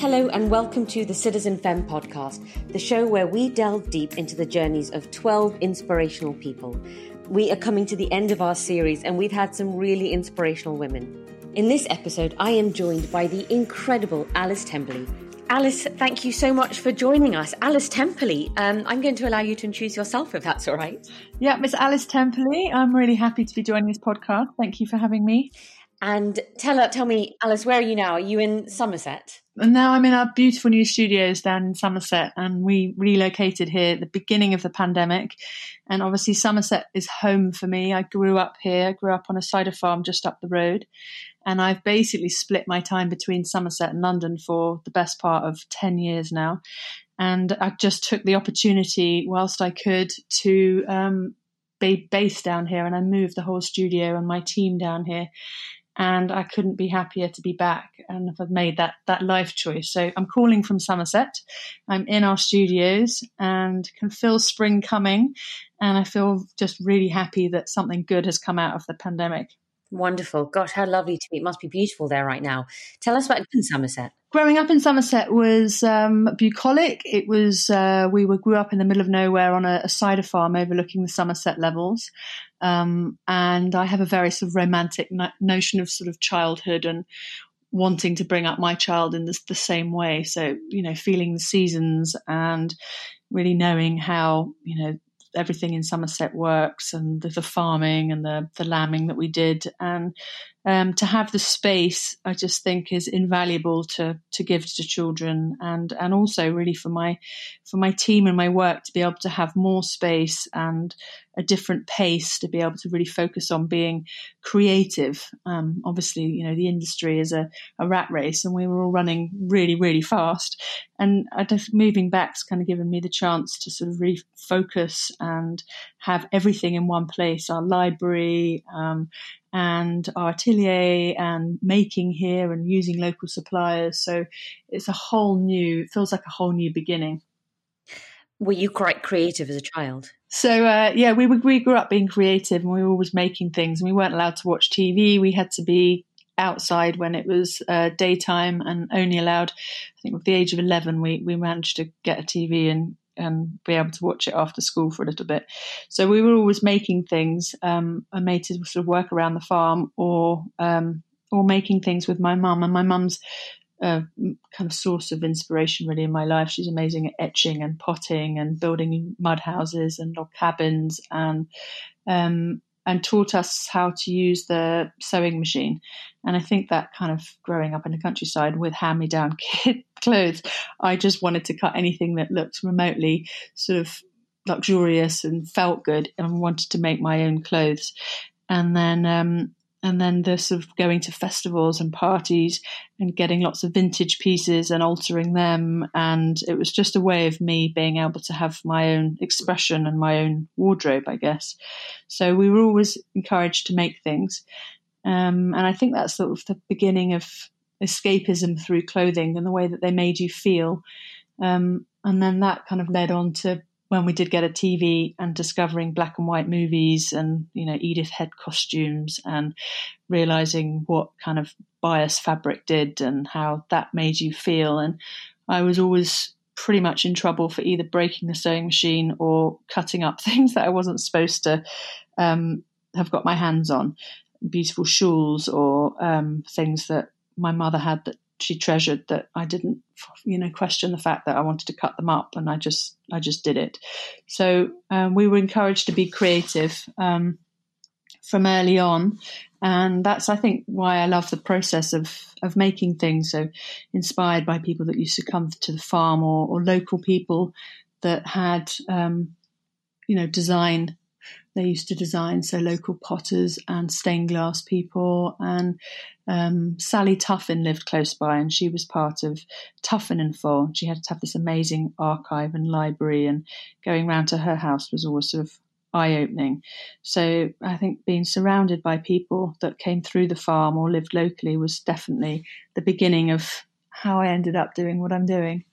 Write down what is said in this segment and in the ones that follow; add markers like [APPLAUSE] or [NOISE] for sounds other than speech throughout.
Hello, and welcome to the Citizen Femme podcast, the show where we delve deep into the journeys of 12 inspirational people. We are coming to the end of our series, and we've had some really inspirational women. In this episode, I am joined by the incredible Alice Temperley. Alice, thank you so much for joining us. Alice Temperley, um, I'm going to allow you to introduce yourself if that's all right. Yeah, Miss Alice Temperley. I'm really happy to be joining this podcast. Thank you for having me. And tell tell me, Alice, where are you now? Are you in Somerset? And now I'm in our beautiful new studios down in Somerset, and we relocated here at the beginning of the pandemic. And obviously, Somerset is home for me. I grew up here, I grew up on a cider farm just up the road, and I've basically split my time between Somerset and London for the best part of 10 years now. And I just took the opportunity, whilst I could, to um, be based down here, and I moved the whole studio and my team down here and I couldn't be happier to be back and I've made that that life choice. So I'm calling from Somerset. I'm in our studios and can feel spring coming and I feel just really happy that something good has come out of the pandemic. Wonderful. Gosh, how lovely to be. It must be beautiful there right now. Tell us about Somerset. Growing up in Somerset was um, bucolic. It was uh, we were grew up in the middle of nowhere on a, a cider farm overlooking the Somerset levels, um, and I have a very sort of romantic no- notion of sort of childhood and wanting to bring up my child in the same way. So you know, feeling the seasons and really knowing how you know everything in Somerset works and the, the farming and the, the lambing that we did. And um, to have the space, I just think is invaluable to to give to children, and and also really for my for my team and my work to be able to have more space and a different pace to be able to really focus on being creative. Um, obviously, you know the industry is a, a rat race, and we were all running really really fast, and I just moving back's kind of given me the chance to sort of refocus and have everything in one place. Our library. Um, and our atelier and making here and using local suppliers. So it's a whole new, it feels like a whole new beginning. Were you quite creative as a child? So uh, yeah, we we grew up being creative and we were always making things. And we weren't allowed to watch TV. We had to be outside when it was uh, daytime and only allowed. I think at the age of eleven, we we managed to get a TV and and be able to watch it after school for a little bit. So we were always making things. Um, I made to sort of work around the farm or um, or making things with my mum. And my mum's a kind of source of inspiration really in my life. She's amazing at etching and potting and building mud houses and log cabins and um, and taught us how to use the sewing machine. And I think that kind of growing up in the countryside with hand me down [LAUGHS] kid clothes, I just wanted to cut anything that looked remotely sort of luxurious and felt good and wanted to make my own clothes. And then um, and then the sort of going to festivals and parties and getting lots of vintage pieces and altering them. And it was just a way of me being able to have my own expression and my own wardrobe, I guess. So we were always encouraged to make things. Um, and I think that's sort of the beginning of escapism through clothing and the way that they made you feel. Um, and then that kind of led on to when we did get a TV and discovering black and white movies and you know Edith Head costumes and realizing what kind of bias fabric did and how that made you feel. And I was always pretty much in trouble for either breaking the sewing machine or cutting up [LAUGHS] things that I wasn't supposed to um, have got my hands on. Beautiful shawls or um, things that my mother had that she treasured that I didn't, you know, question the fact that I wanted to cut them up, and I just, I just did it. So um, we were encouraged to be creative um, from early on, and that's, I think, why I love the process of of making things. So inspired by people that used to come to the farm or, or local people that had, um, you know, design they used to design so local potters and stained glass people and um, Sally Tuffin lived close by and she was part of Tuffin and Foale. She had to have this amazing archive and library and going round to her house was always sort of eye opening. So I think being surrounded by people that came through the farm or lived locally was definitely the beginning of how I ended up doing what I'm doing.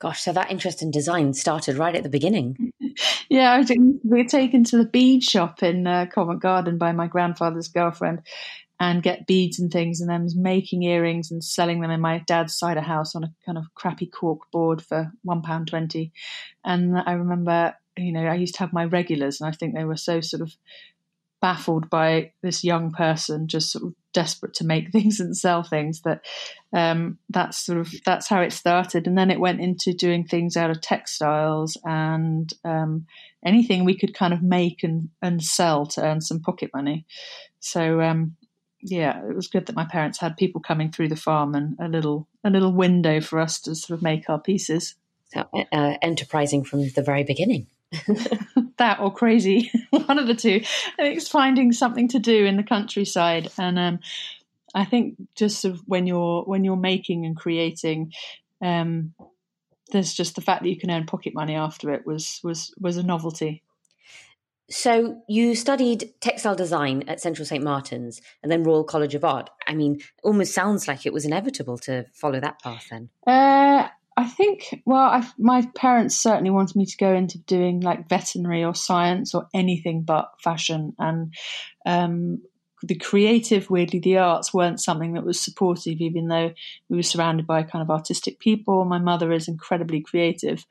Gosh, so that interest in design started right at the beginning. [LAUGHS] yeah, we were taken to the bead shop in uh, Covent Garden by my grandfather's girlfriend, and get beads and things, and then was making earrings and selling them in my dad's cider house on a kind of crappy cork board for one pound twenty. And I remember, you know, I used to have my regulars, and I think they were so sort of baffled by this young person just sort of desperate to make [LAUGHS] things and sell things that um, that's sort of that's how it started. And then it went into doing things out of textiles and um, anything we could kind of make and, and sell to earn some pocket money. So um, yeah it was good that my parents had people coming through the farm and a little a little window for us to sort of make our pieces. So, uh, enterprising from the very beginning [LAUGHS] that or crazy, [LAUGHS] one of the two. I think it's finding something to do in the countryside, and um, I think just sort of when you're when you're making and creating, um, there's just the fact that you can earn pocket money after it was was was a novelty. So you studied textile design at Central St Martin's and then Royal College of Art. I mean, almost sounds like it was inevitable to follow that path then. Uh, I think, well, I've, my parents certainly wanted me to go into doing like veterinary or science or anything but fashion. And um, the creative, weirdly, the arts weren't something that was supportive, even though we were surrounded by kind of artistic people. My mother is incredibly creative.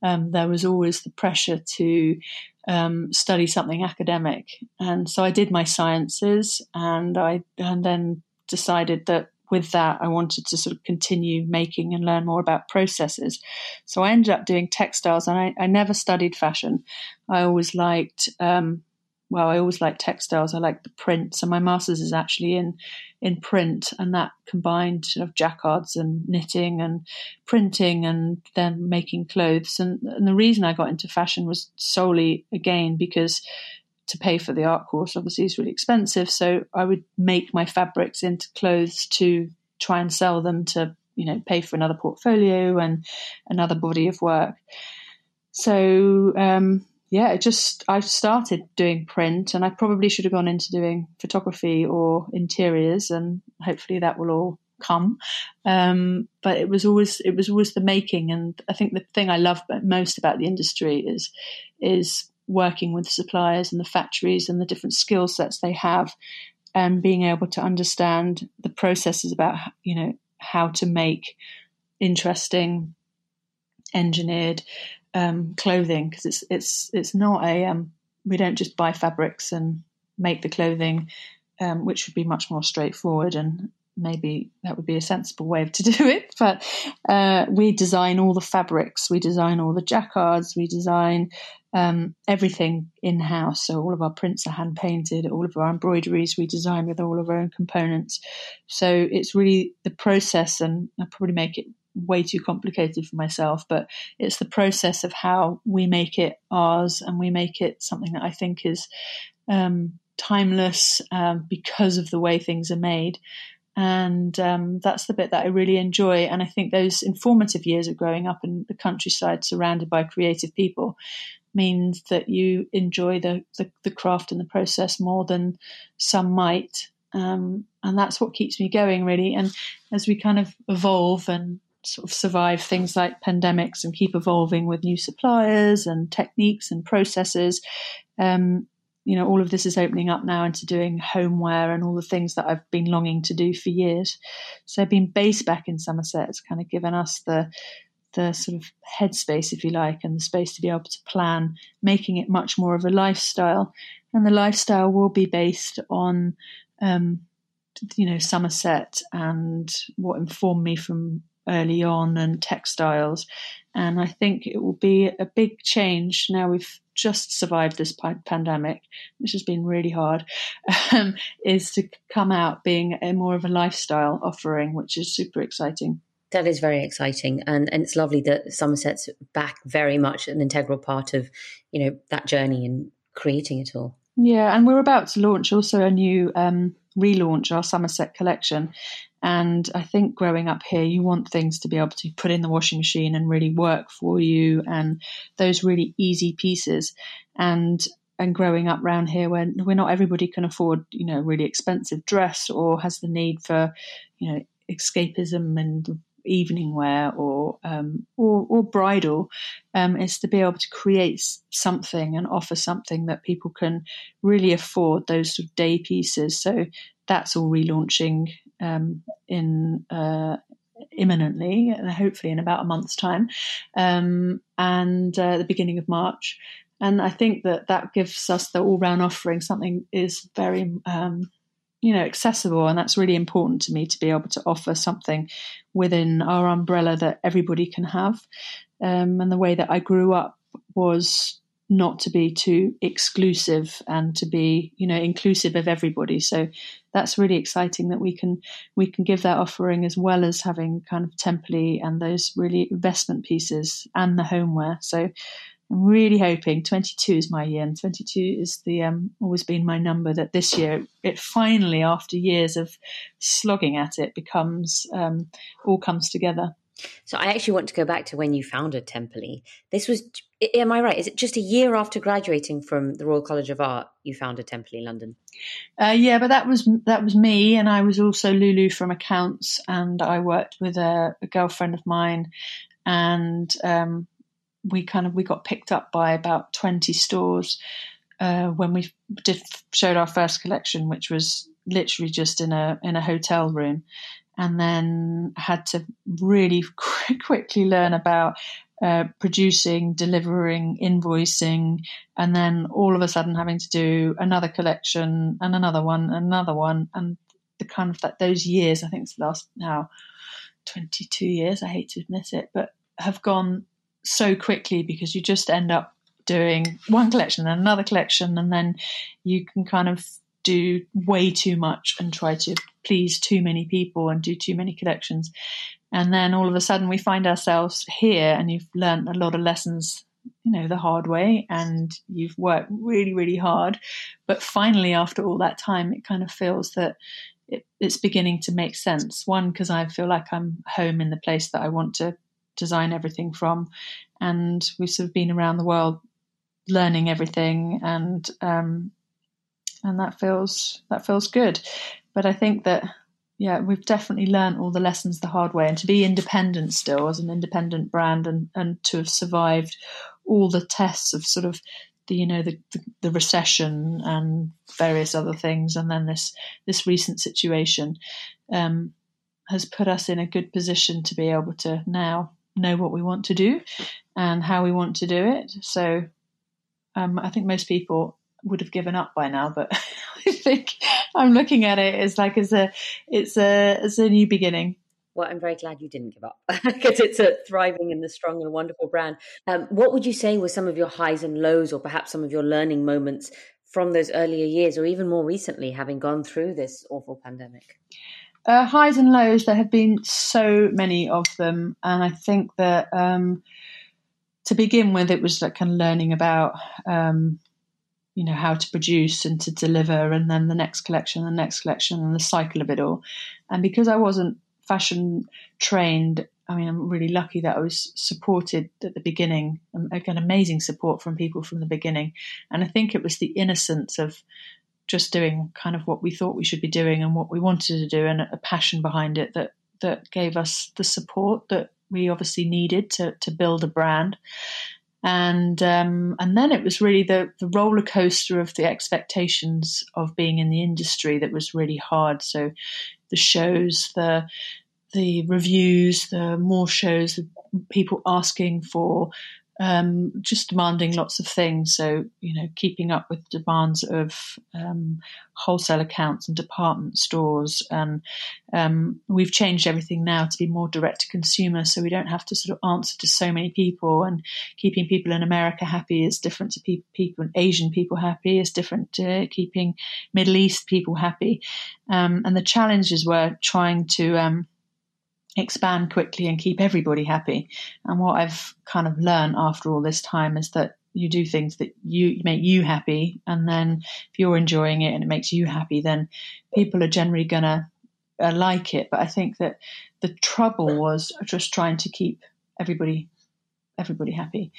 Um, there was always the pressure to um, study something academic, and so I did my sciences, and I and then decided that with that, I wanted to sort of continue making and learn more about processes. So I ended up doing textiles, and I, I never studied fashion. I always liked, um, well, I always liked textiles. I liked the print. So my master's is actually in in print, and that combined sort of jacquards and knitting and printing, and then making clothes. And, and the reason I got into fashion was solely again because to pay for the art course obviously is really expensive. So I would make my fabrics into clothes to try and sell them to, you know, pay for another portfolio and another body of work. So um, yeah, it just I started doing print, and I probably should have gone into doing photography or interiors, and hopefully that will all come. Um, but it was always it was always the making, and I think the thing I love most about the industry is is working with suppliers and the factories and the different skill sets they have and being able to understand the processes about you know how to make interesting engineered um, clothing. Because it's it's it's not a um, we don't just buy fabrics and make the clothing um, which would be much more straightforward and maybe that would be a sensible way to [LAUGHS] do it. But uh, we design all the fabrics, we design all the jacquards, we design um, everything in house. So all of our prints are hand painted, all of our embroideries we design with all of our own components. So it's really the process, and I probably make it way too complicated for myself, but it's the process of how we make it ours and we make it something that I think is um, timeless um, because of the way things are made and um, that's the bit that I really enjoy. And I think those informative years of growing up in the countryside, surrounded by creative people, means that you enjoy the the, the craft and the process more than some might. Um, and that's what keeps me going, really. And as we kind of evolve and sort of survive things like pandemics and keep evolving with new suppliers and techniques and processes, um, you know, all of this is opening up now into doing homeware and all the things that I've been longing to do for years. So being based back in Somerset has kind of given us the the sort of headspace, if you like, and the space to be able to plan, making it much more of a lifestyle. And the lifestyle will be based on, um, you know, Somerset and what informed me from early on and textiles. And I think it will be a big change now we've just survived this pandemic, which has been really hard, um, is to come out being a more of a lifestyle offering, which is super exciting. That is very exciting, and and it's lovely that Somerset's back very much an integral part of you know that journey and creating it all. Yeah, and we're about to launch also a new um, relaunch our Somerset collection, and I think growing up here, you want things to be able to put in the washing machine and really work for you, and those really easy pieces. And and growing up around here, when where not everybody can afford, you know, really expensive dress or has the need for, you know, escapism and evening wear or um, or, or, bridal um, is to be able to create something and offer something that people can really afford those sort of day pieces. So that's all relaunching um, in uh, imminently, hopefully in about a month's time, um, and uh, the beginning of March. And I think that that gives us the all round offering something is very um, you know accessible and that's really important to me to be able to offer something within our umbrella that everybody can have um, and the way that i grew up was not to be too exclusive and to be you know inclusive of everybody so that's really exciting that we can we can give that offering as well as having kind of template and those really investment pieces and the homeware so I'm really hoping 22 is my year, and 22 is the um, always been my number. That this year it finally, after years of slogging at it, becomes um, all comes together. So I actually want to go back to when you founded Temperley. This was, am I right? Is it just a year after graduating from the Royal College of Art you founded Temperley London? Uh, yeah, but that was that was me, and I was also Lulu from accounts, and I worked with a, a girlfriend of mine, and um, we kind of we got picked up by about 20 stores uh, when we did showed our first collection which was literally just in a in a hotel room and then had to really [LAUGHS] quickly learn about uh, producing, delivering, invoicing, and then all of a sudden having to do another collection and another one, another one, and the kind of that those years. I think it's the last now twenty two years. I hate to admit it, but have gone so quickly because you just end up doing one collection and another collection, and then you can kind of do way too much and try to please too many people and do too many collections. And then all of a sudden we find ourselves here and you've learned a lot of lessons, you know, the hard way and you've worked really, really hard. But finally, after all that time, it kind of feels that it, it's beginning to make sense. One, because I feel like I'm home in the place that I want to design everything from. And we've sort of been around the world learning everything and um, and that feels that feels good. But I think that yeah, we've definitely learned all the lessons the hard way and to be independent still as an independent brand and, and to have survived all the tests of sort of the you know the, the, the recession and various other things and then this this recent situation um, has put us in a good position to be able to now know what we want to do and how we want to do it. So um, I think most people would have given up by now, but [LAUGHS] I think I'm looking at it as like as a it's a as a new beginning. Well, I'm very glad you didn't give up [LAUGHS] because it's a thriving and a strong and wonderful brand. Um, what would you say were some of your highs and lows, or perhaps some of your learning moments from those earlier years, or even more recently, having gone through this awful pandemic? Uh, highs and lows, there have been so many of them. And I think that um, to begin with, it was like kind of learning about, um, you know, how to produce and to deliver, and then the next collection, the next collection, and the cycle of it all. And because I wasn't fashion trained, I mean, I'm really lucky that I was supported at the beginning. Um, I got amazing support from people from the beginning. And I think it was the innocence of just doing kind of what we thought we should be doing and what we wanted to do and a passion behind it that that gave us the support that we obviously needed to to build a brand and um, and then it was really the the roller coaster of the expectations of being in the industry that was really hard. So the shows the the reviews the more shows the people asking for um, just demanding lots of things. So, you know, keeping up with demands of um, wholesale accounts and department stores. And um, we've changed everything now to be more direct to consumer. So we don't have to sort of answer to so many people. And keeping people in America happy is different to pe- people, Asian people happy is different to keeping Middle East people happy. Um, and the challenges were trying to, um, expand quickly and keep everybody happy. And what I've kind of learned after all this time is that you do things that you make you happy, and then if you're enjoying it and it makes you happy, then people are generally gonna uh, like it. But I think that the trouble was just trying to keep everybody everybody happy.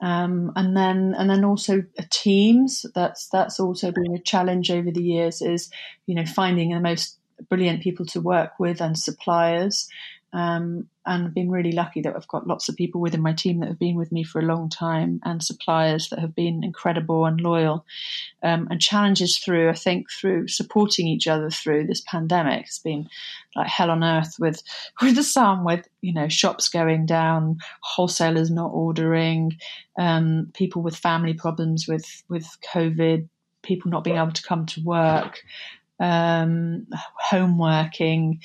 Um, and then and then also teams. That's that's also been a challenge over the years. Is you know finding the most brilliant people to work with and suppliers Um, and been really lucky that I've got lots of people within my team that have been with me for a long time and suppliers that have been incredible and loyal. Um, and challenges through, I think, through supporting each other through this pandemic. It's been like hell on earth with, [LAUGHS] with the sun, with, you know, shops going down, wholesalers not ordering, um, people with family problems with, with COVID, people not being able to come to work um, home working,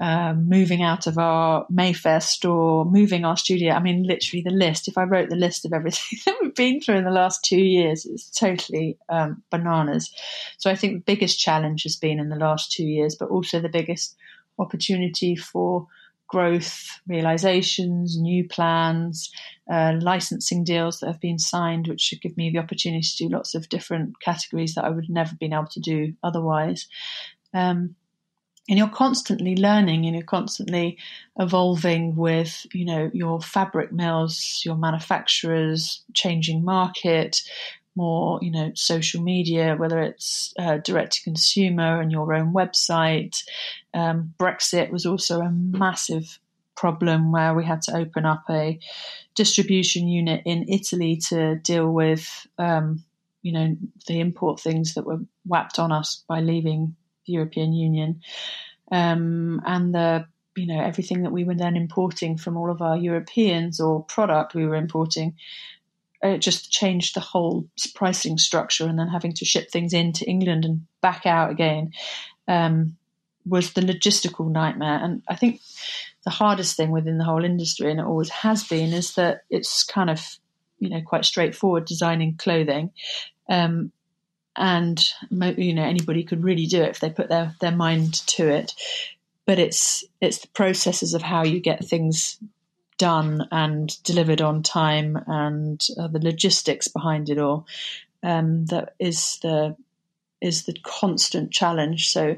uh, moving out of our Mayfair store, moving our studio. I mean, literally the list. If I wrote the list of everything [LAUGHS] that we've been through in the last two years, it's totally um, bananas. So I think the biggest challenge has been in the last two years, but also the biggest opportunity for growth realizations, new plans, uh, licensing deals that have been signed, which should give me the opportunity to do lots of different categories that I would never been able to do otherwise. Um, and you're constantly learning and you're constantly evolving with you know your fabric mills your manufacturers changing market more, you know, social media, whether it's uh, direct to consumer and your own website. Um, Brexit was also a massive problem where we had to open up a distribution unit in Italy to deal with, um, you know, the import things that were whapped on us by leaving the European Union, um, and the you know everything that we were then importing from all of our Europeans or product we were importing it just changed the whole pricing structure and then having to ship things into England and back out again um, was the logistical nightmare. And I think the hardest thing within the whole industry, and it always has been, is that it's kind of you know quite straightforward designing clothing. Um, and you know anybody could really do it if they put their, their mind to it but it's it's the processes of how you get things done and delivered on time and uh, the logistics behind it all um, that is the is the constant challenge. So,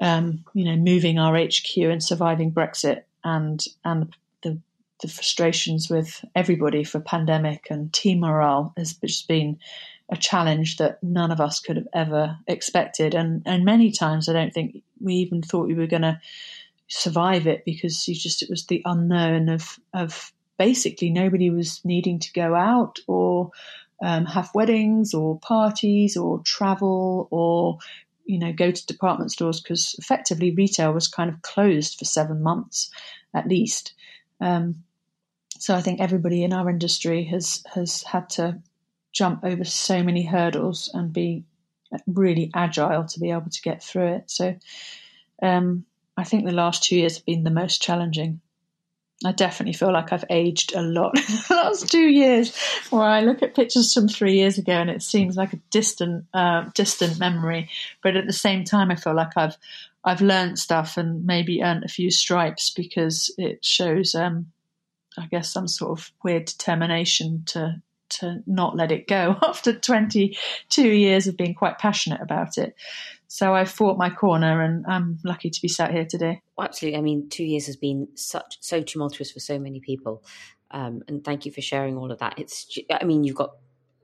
um, you know, moving our HQ and surviving Brexit and and the the frustrations with everybody for pandemic and team morale has just been a challenge that none of us could have ever expected. And and many times I don't think we even thought we were going to survive it because you just it was the unknown of of basically nobody was needing to go out or um, have weddings or parties or travel or you know go to department stores because effectively retail was kind of closed for seven months at least. Um, so I think everybody in our industry has has had to jump over so many hurdles and be really agile to be able to get through it. So um, I think the last two years have been the most challenging. I definitely feel like I've aged a lot [LAUGHS] the last two years. Where I look at pictures from three years ago and it seems like a distant, uh, distant memory, but at the same time, I feel like I've I've learned stuff and maybe earned a few stripes because it shows, um, I guess, some sort of weird determination to to not let it go [LAUGHS] after 22 years of being quite passionate about it. So I fought my corner, and I'm lucky to be sat here today. absolutely. I mean, two years has been such so tumultuous for so many people, um, and thank you for sharing all of that. It's, I mean, you've got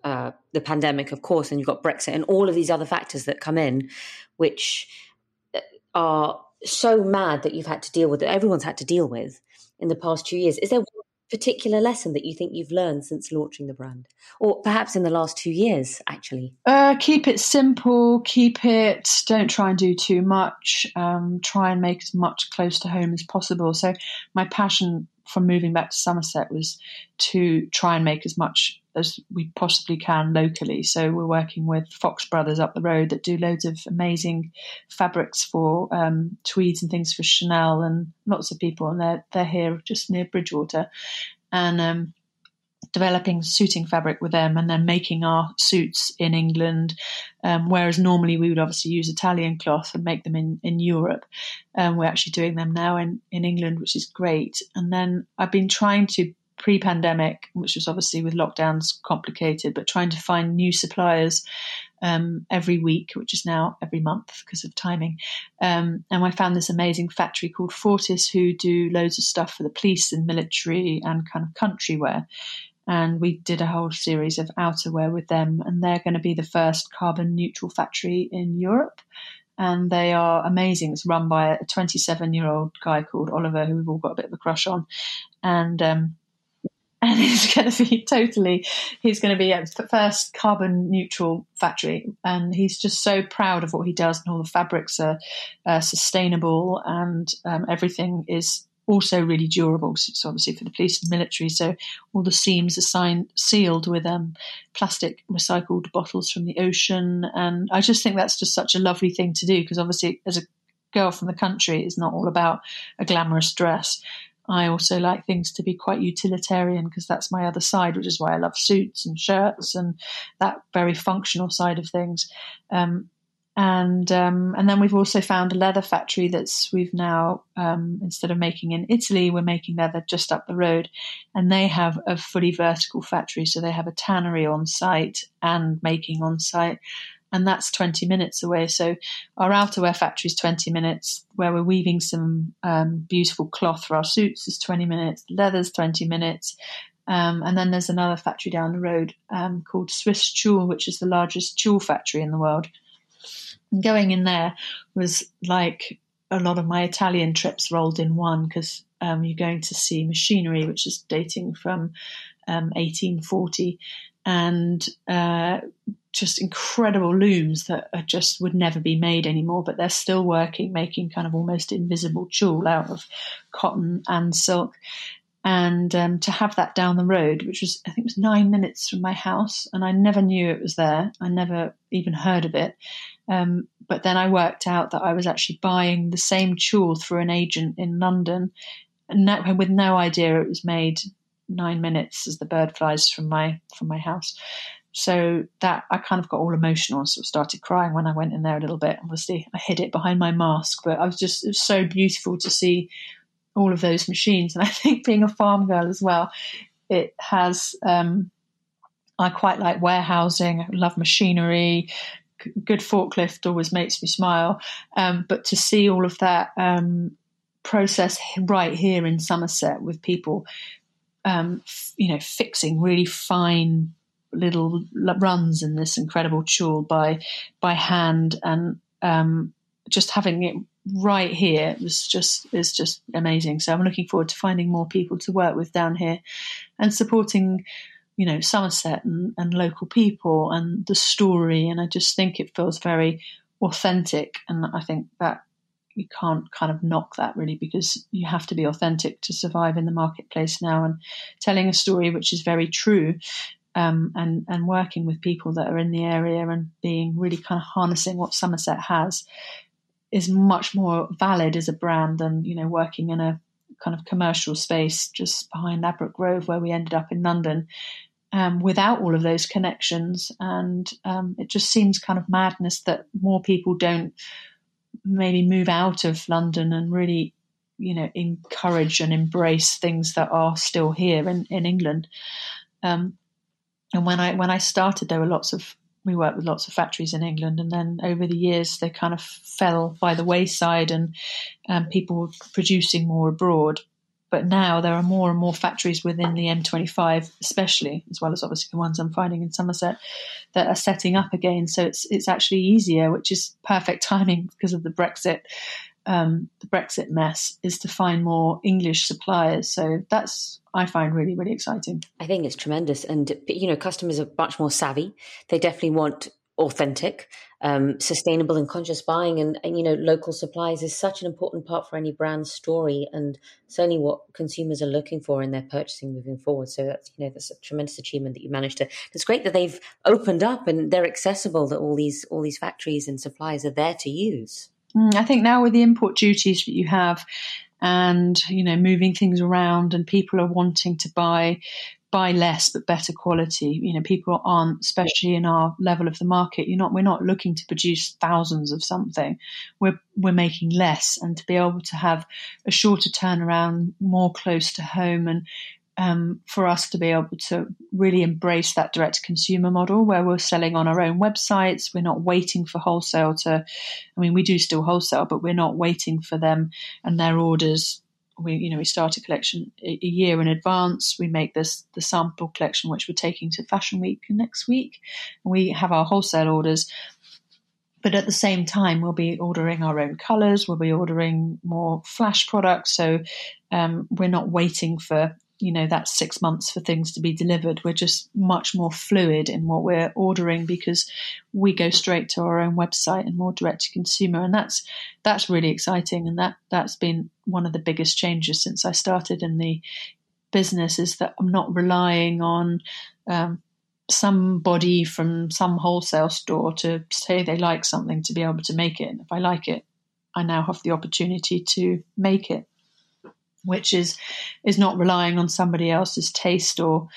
uh, the pandemic, of course, and you've got Brexit, and all of these other factors that come in, which uh, are so mad that you've had to deal with. That everyone's had to deal with in the past two years. Is there particular lesson that you think you've learned since launching the brand, or perhaps in the last two years, actually? Uh, keep it simple. Keep it. Don't try and do too much. Um, try and make as much close to home as possible. So, my passion from moving back to Somerset was to try and make as much as we possibly can locally. So we're working with Fox Brothers up the road that do loads of amazing fabrics for um, tweeds and things for Chanel and lots of people, and they're they're here just near Bridgwater, and um, developing suiting fabric with them, and then making our suits in England. Um, whereas normally we would obviously use Italian cloth and make them in in Europe, um, we're actually doing them now in in England, which is great. And then I've been trying to pre pandemic, which was obviously with lockdowns complicated, but trying to find new suppliers um, every week, which is now every month because of timing. Um, and I found this amazing factory called Fortis who do loads of stuff for the police and military and kind of country wear. And we did a whole series of outerwear with them, and they're going to be the first carbon neutral factory in Europe. and they are amazing. It's run by a 27 year old guy called Oliver, who we've all got a bit of a crush on, and um, and [LAUGHS] it's going to be totally he's going to be a first carbon neutral factory. And he's just so proud of what he does and all the fabrics are uh, sustainable and um, everything is also really durable. So obviously for the police and military. So all the seams are signed, sealed with um, plastic recycled bottles from the ocean. And i just think that's just such a lovely thing to do because obviously as a girl from the country it's not all about a glamorous dress I also like things to be quite utilitarian because that's my other side, which is why I love suits and shirts and that very functional side of things. Um, and um, and then we've also found a leather factory that's we've now um, instead of making in Italy, we're making leather just up the road, and they have a fully vertical factory, so they have a tannery on site and making on site, and that's 20 minutes away. So our outerwear factory is 20 minutes, where we're weaving some um, beautiful cloth for our suits is 20 minutes, leather's 20 minutes. Um, and then there's another factory down the road um, called Swisstulle, which is the largest tulle factory in the world. And going in there was like a lot of my Italian trips rolled in one because um, you're going to see machinery, which is dating from 1840, um, and uh, just incredible looms that just would never be made anymore, but they're still working, making kind of almost invisible tulle out of cotton and silk. And um, to have that down the road, which was I think was nine minutes from my house, and I never knew it was there. I never even heard of it. Um, but then I worked out that I was actually buying the same tulle through an agent in London, and no, with no idea it was made nine minutes as the bird flies from my from my house. So that I kind of got all emotional and sort of started crying when I went in there a little bit. Obviously, I hid it behind my mask, but I was just was so beautiful to see all of those machines. And I think being a farm girl as well, it has. Um, I quite like warehousing. I love machinery. Good forklift always makes me smile. Um, but to see all of that um, process right here in Somerset with people, um, you know, fixing really fine little runs in this incredible tulle by by hand, and um, just having it right here was just is just amazing. So I'm looking forward to finding more people to work with down here, and supporting you know Somerset and, and local people and the story. And I just think it feels very authentic, and I think that you can't kind of knock that really because you have to be authentic to survive in the marketplace now and telling a story which is very true um, and and working with people that are in the area and being really kind of harnessing what Somerset has is much more valid as a brand than you know working in a kind of commercial space just behind Ladbroke Grove where we ended up in London um, without all of those connections. And um, it just seems kind of madness that more people don't maybe move out of London and really you know encourage and embrace things that are still here in, in England. Um, and when I when I started, there were lots of we worked with lots of factories in England, and then over the years they kind of fell by the wayside, and um, people were producing more abroad. But now there are more and more factories within the M25, especially as well as obviously the ones I'm finding in Somerset, that are setting up again. So it's it's actually easier, which is perfect [LAUGHS] timing because of the Brexit um, the Brexit mess is to find more English suppliers. So that's I find really really exciting. I think it's tremendous, and you know customers are much more savvy. They definitely want authentic, um, sustainable, and conscious buying. And, and, you know local supplies is such an important part for any brand story, and certainly what consumers are looking for in their purchasing moving forward. So that's you know that's a tremendous achievement that you managed to. It's great that they've opened up and they're accessible. That all these all these factories and suppliers are there to use. Mm, I think now with the import duties that you have, and you know moving things around, and people are wanting to buy buy less but better quality. You know, people aren't, especially in our level of the market. You're not. We're not looking to produce thousands of something. We're we're making less, and to be able to have a shorter turnaround, more close to home, and um, for us to be able to really embrace that direct consumer model where we're selling on our own websites. We're not waiting for wholesale to, I mean, we do still wholesale, but we're not waiting for them and their orders. We, you know, we start a collection a, year in advance. We make this the sample collection, which we're taking to Fashion Week next week. We have our wholesale orders but at the same time, we'll be ordering our own colours. We'll be ordering more flash products. So um, we're not waiting for you know that's six months for things to be delivered. We're just much more fluid in what we're ordering because we go straight to our own website and more direct to consumer, and that's that's really exciting. And that that's been one of the biggest changes since I started in the business is that I'm not relying on um, somebody from some wholesale store to say they like something to be able to make it. If I like it, I now have the opportunity to make it which is is not relying on somebody else's taste or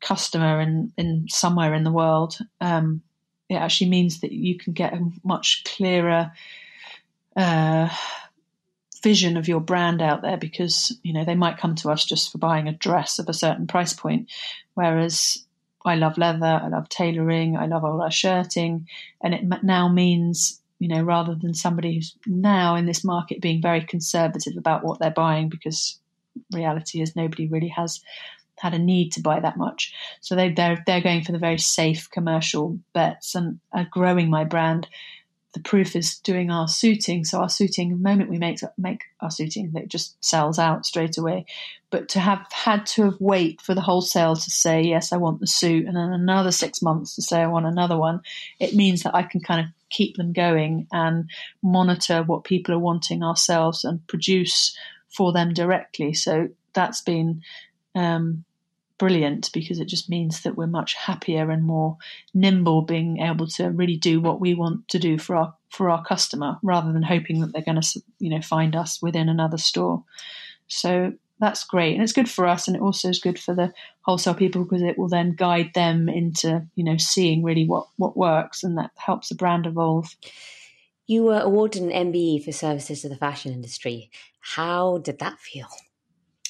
customer in, in somewhere in the world. Um, it actually means that you can get a much clearer uh, vision of your brand out there because you know they might come to us just for buying a dress of a certain price point, whereas I love leather, I love tailoring, I love all our shirting, and it now means you know, rather than somebody who's now in this market being very conservative about what they're buying because reality is nobody really has had a need to buy that much. So they, they're they're going for the very safe commercial bets and are growing my brand the proof is doing our suiting. So our suiting, the moment we make make our suiting, it just sells out straight away. But to have had to have wait for the wholesale to say yes, I want the suit, and then another six months to say I want another one, it means that I can kind of keep them going and monitor what people are wanting ourselves and produce for them directly. So that's been um, brilliant because it just means that we're much happier and more nimble being able to really do what we want to do for our for our customer rather than hoping that they're going to you know find us within another store so that's great and it's good for us and it also is good for the wholesale people because it will then guide them into you know seeing really what what works and that helps the brand evolve you were awarded an MBE for services to the fashion industry. How did that feel?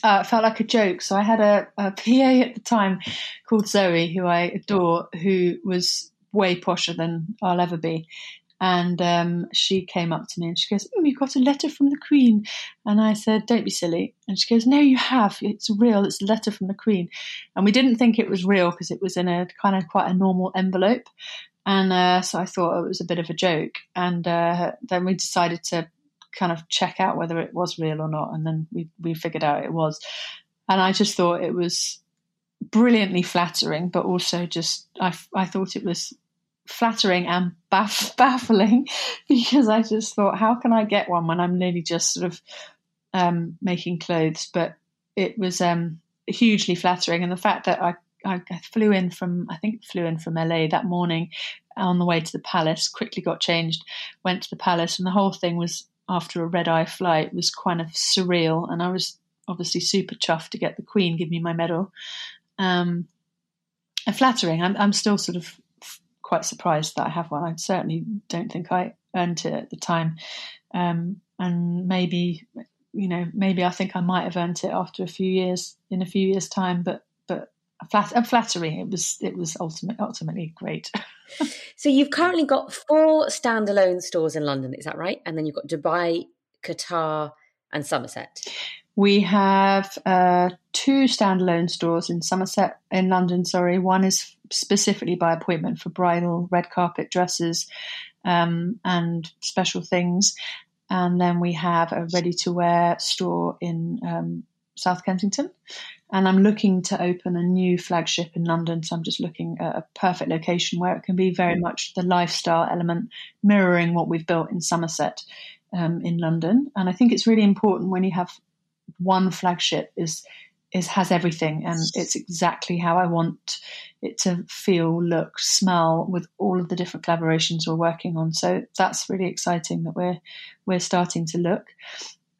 uh, it felt like a joke. So I had a, a, [LAUGHS] PA at the time called Zoe, who I adore, who was way posher than I'll ever be. And um, she came up to me and she goes, "Oh, you got a letter from the Queen." And I said, "Don't be silly." And she goes, "No, you have. It's real. It's a letter from the Queen." And we didn't think it was real because it was in a kind of quite a normal envelope. And uh, so I thought it was a bit of a joke. And uh, then we decided to kind of check out whether it was real or not. And then we, we figured out it was. And I just thought it was brilliantly flattering, but also just, I, I thought it was flattering and baff- [LAUGHS] baffling because I just thought, how can I get one when I'm nearly just sort of um, making clothes? But it was um, hugely flattering. And the fact that I, I flew in from, I think flew in from LA that morning on the way to the palace, quickly got changed, went to the palace, and the whole thing was after a red eye flight was kind of surreal, and I was obviously super chuffed to get the Queen give me my medal. Um, and flattering. I'm, I'm still sort of quite surprised that I have one. I certainly don't think I earned it at the time, um, and maybe you know maybe I think I might have earned it after a few years in a few years time, but but flat, flattering. It was it was ultimate, ultimately great. [LAUGHS] so you've currently got four standalone stores in London, is that right? And then you've got Dubai, Qatar, and Somerset. We have uh, two standalone stores in Somerset, in London. Sorry, one is specifically by appointment for bridal red carpet dresses um, and special things, and then we have a ready to wear store in um, South Kensington. And I'm looking to open a new flagship in London. So I'm just looking at a perfect location where it can be very much the lifestyle element, mirroring what we've built in Somerset um, in London. And I think it's really important when you have one flagship is is has everything and it's exactly how I want it to feel, look, smell with all of the different collaborations we're working on. So that's really exciting that we're we're starting to look.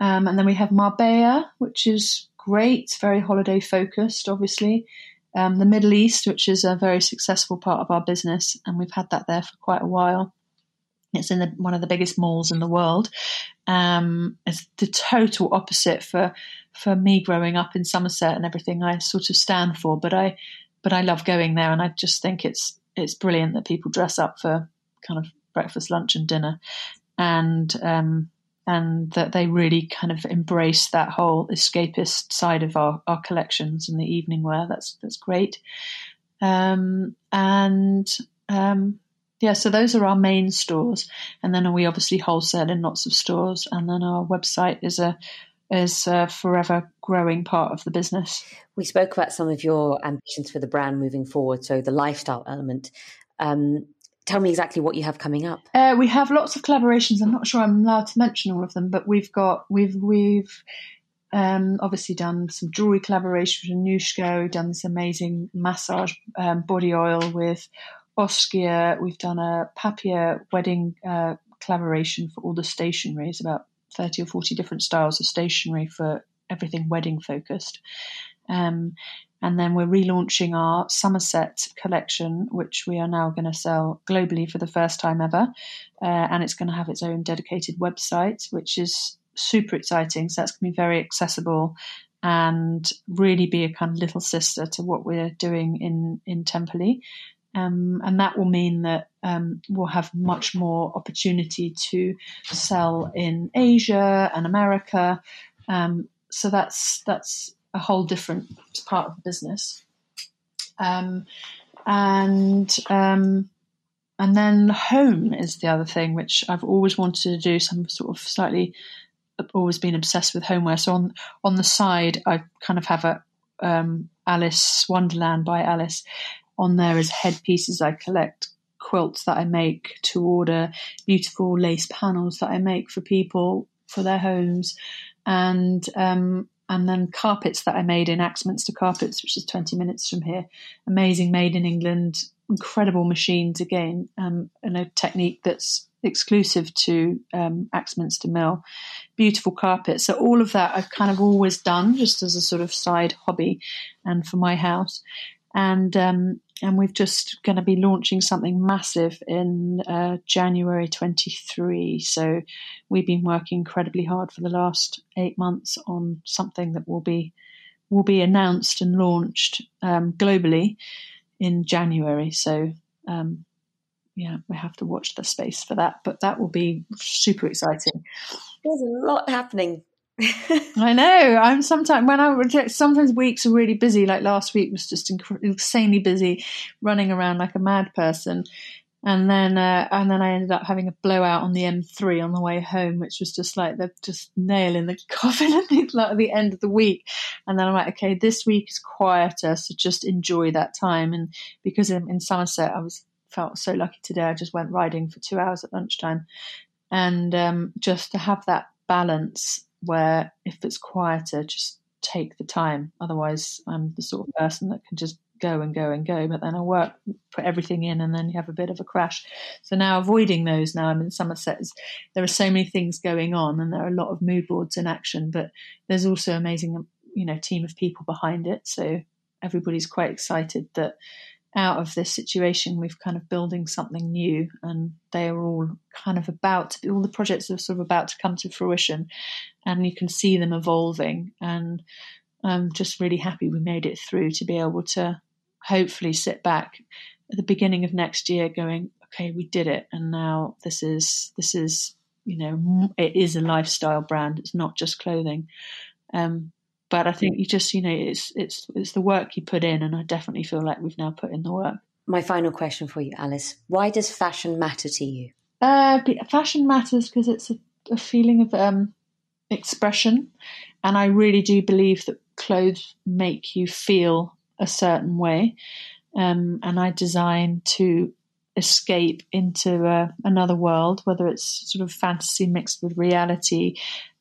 Um, and then we have Marbella, which is great, very holiday focused, obviously. Um, the Middle East, which is a very successful part of our business, and we've had that there for quite a while. It's in the, one of the biggest malls in the world. Um, it's the total opposite for for me growing up in Somerset and everything I sort of stand for. But I but I love going there, and I just think it's it's brilliant that people dress up for kind of breakfast, lunch, and dinner. And um, and that they really kind of embrace that whole escapist side of our, our collections and the evening wear. That's that's great. Um, and um, yeah, so those are our main stores, and then we obviously wholesale in lots of stores, and then our website is a is a forever growing part of the business. We spoke about some of your ambitions for the brand moving forward, so the lifestyle element. Um, tell me exactly what you have coming up. Uh, we have lots of collaborations. I'm not sure I'm allowed to mention all of them, but we've got we've we've um, obviously done some jewelry collaboration with. We've done this amazing massage um, body oil with Oskia. We've done a papier wedding uh, collaboration for all the stationery. It's about 30 or 40 different styles of stationery for everything wedding focused. Um, and then we're relaunching our Somerset collection, which we are now going to sell globally for the first time ever. Uh, and it's going to have its own dedicated website, which is super exciting. So that's going to be very accessible and really be a kind of little sister to what we're doing in, in Temperley. Um, and that will mean that um, we'll have much more opportunity to sell in Asia and America. Um, so that's that's a whole different part of the business. Um, and um, and then home is the other thing which I've always wanted to do. Some sort of slightly always been obsessed with homeware. So on on the side, I kind of have a um, Alice Wonderland by Alice, on there as headpieces. I collect quilts that I make to order, beautiful lace panels that I make for people for their homes, and um, and then carpets that I made in Axminster Carpets, which is 20 minutes from here. Amazing, made in England, incredible machines again, um, and a technique that's exclusive to um, Axminster Mill. Beautiful carpets. So all of that I've kind of always done just as a sort of side hobby, and for my house and um, and we've just going to be launching something massive in uh, January 23. So we've been working incredibly hard for the last eight months on something that will be will be announced and launched um, globally in January. So um, yeah, we have to watch the space for that, but that will be super exciting. There's a lot happening [LAUGHS] I know. I'm sometimes when I sometimes weeks are really busy. Like last week was just insanely busy, running around like a mad person, and then uh, and then I ended up having a blowout on the M3 on the way home, which was just like the just nail in the [LAUGHS] coffin at the, like, the end of the week. And then I'm like, okay, this week is quieter, so just enjoy that time. And because in, in Somerset, I was felt so lucky today. I just went riding for two hours at lunchtime, and um, just to have that balance where if it's quieter, just take the time. Otherwise, I'm the sort of person that can just go and go and go, but then I work, put everything in, and then you have a bit of a crash. So now avoiding those. Now I'm in Somerset. There are so many things going on, and there are a lot of mood boards in action. But there's also amazing, you know, team of people behind it. So everybody's quite excited that out of this situation, we've kind of building something new, and they are all kind of about to be, all the projects are sort of about to come to fruition, and you can see them evolving. And I'm just really happy we made it through to be able to hopefully sit back at the beginning of next year, going, okay, we did it, and now this is this is you know it is a lifestyle brand. It's not just clothing. Um, but I think you just, you know, it's it's it's the work you put in, and I definitely feel like we've now put in the work. My final question for you, Alice: Why does fashion matter to you? Uh, fashion matters because it's a, a, feeling of um, expression, and I really do believe that clothes make you feel a certain way, um, and I design to escape into uh, another world, whether it's sort of fantasy mixed with reality.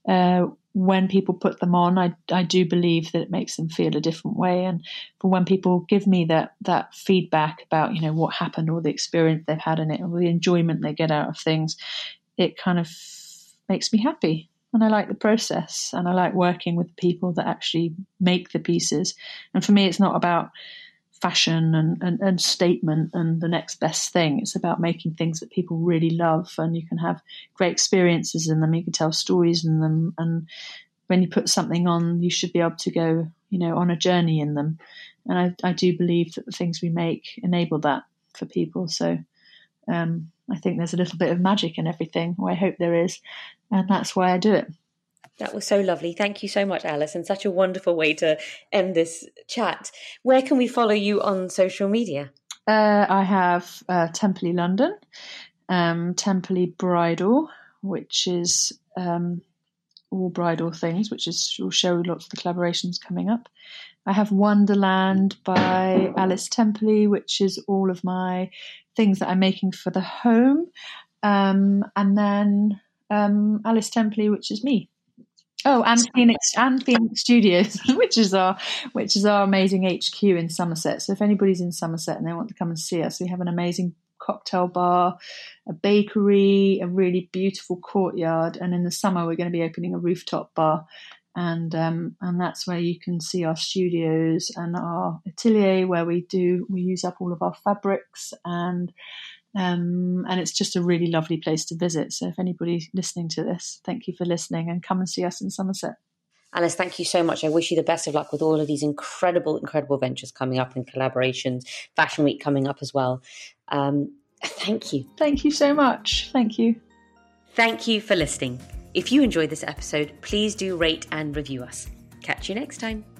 Uh, when people put them on, I, I do believe that it makes them feel a different way. And for when people give me that that feedback about you know what happened or the experience they've had in it or the enjoyment they get out of things, it kind of makes me happy. And I like the process, and I like working with people that actually make the pieces. And for me, it's not about fashion and, and, and, statement and the next best thing. It's about making things that people really love and you can have great experiences in them. You can tell stories in them. And when you put something on, you should be able to go, you know, on a journey in them. And I, I do believe that the things we make enable that for people. So um, I think there's a little bit of magic in everything. I hope there is. And that's why I do it. That was so lovely. Thank you so much, Alice, and such a wonderful way to end this chat. Where can we follow you on social media? Uh, I have uh, Temperley London, um, Temperley Bridal, which is um, all bridal things, which is will show lots of the collaborations coming up. I have Wonderland by Alice Temperley, which is all of my things that I'm making for the home, um, and then um, Alice Temperley, which is me. Oh, and Phoenix and Phoenix Studios, [LAUGHS] which is our which is our amazing HQ in Somerset. So if anybody's in Somerset and they want to come and see us, we have an amazing cocktail bar, a bakery, a really beautiful courtyard, and in the summer we're going to be opening a rooftop bar, and um, and that's where you can see our studios and our atelier where we do we use up all of our fabrics and. Um, and it's just a really lovely place to visit. So, if anybody listening to this, thank you for listening and come and see us in Somerset. Alice, thank you so much. I wish you the best of luck with all of these incredible, incredible ventures coming up and collaborations. Fashion Week coming up as well. Um, thank you. Thank you so much. Thank you. Thank you for listening. If you enjoyed this episode, please do rate and review us. Catch you next time.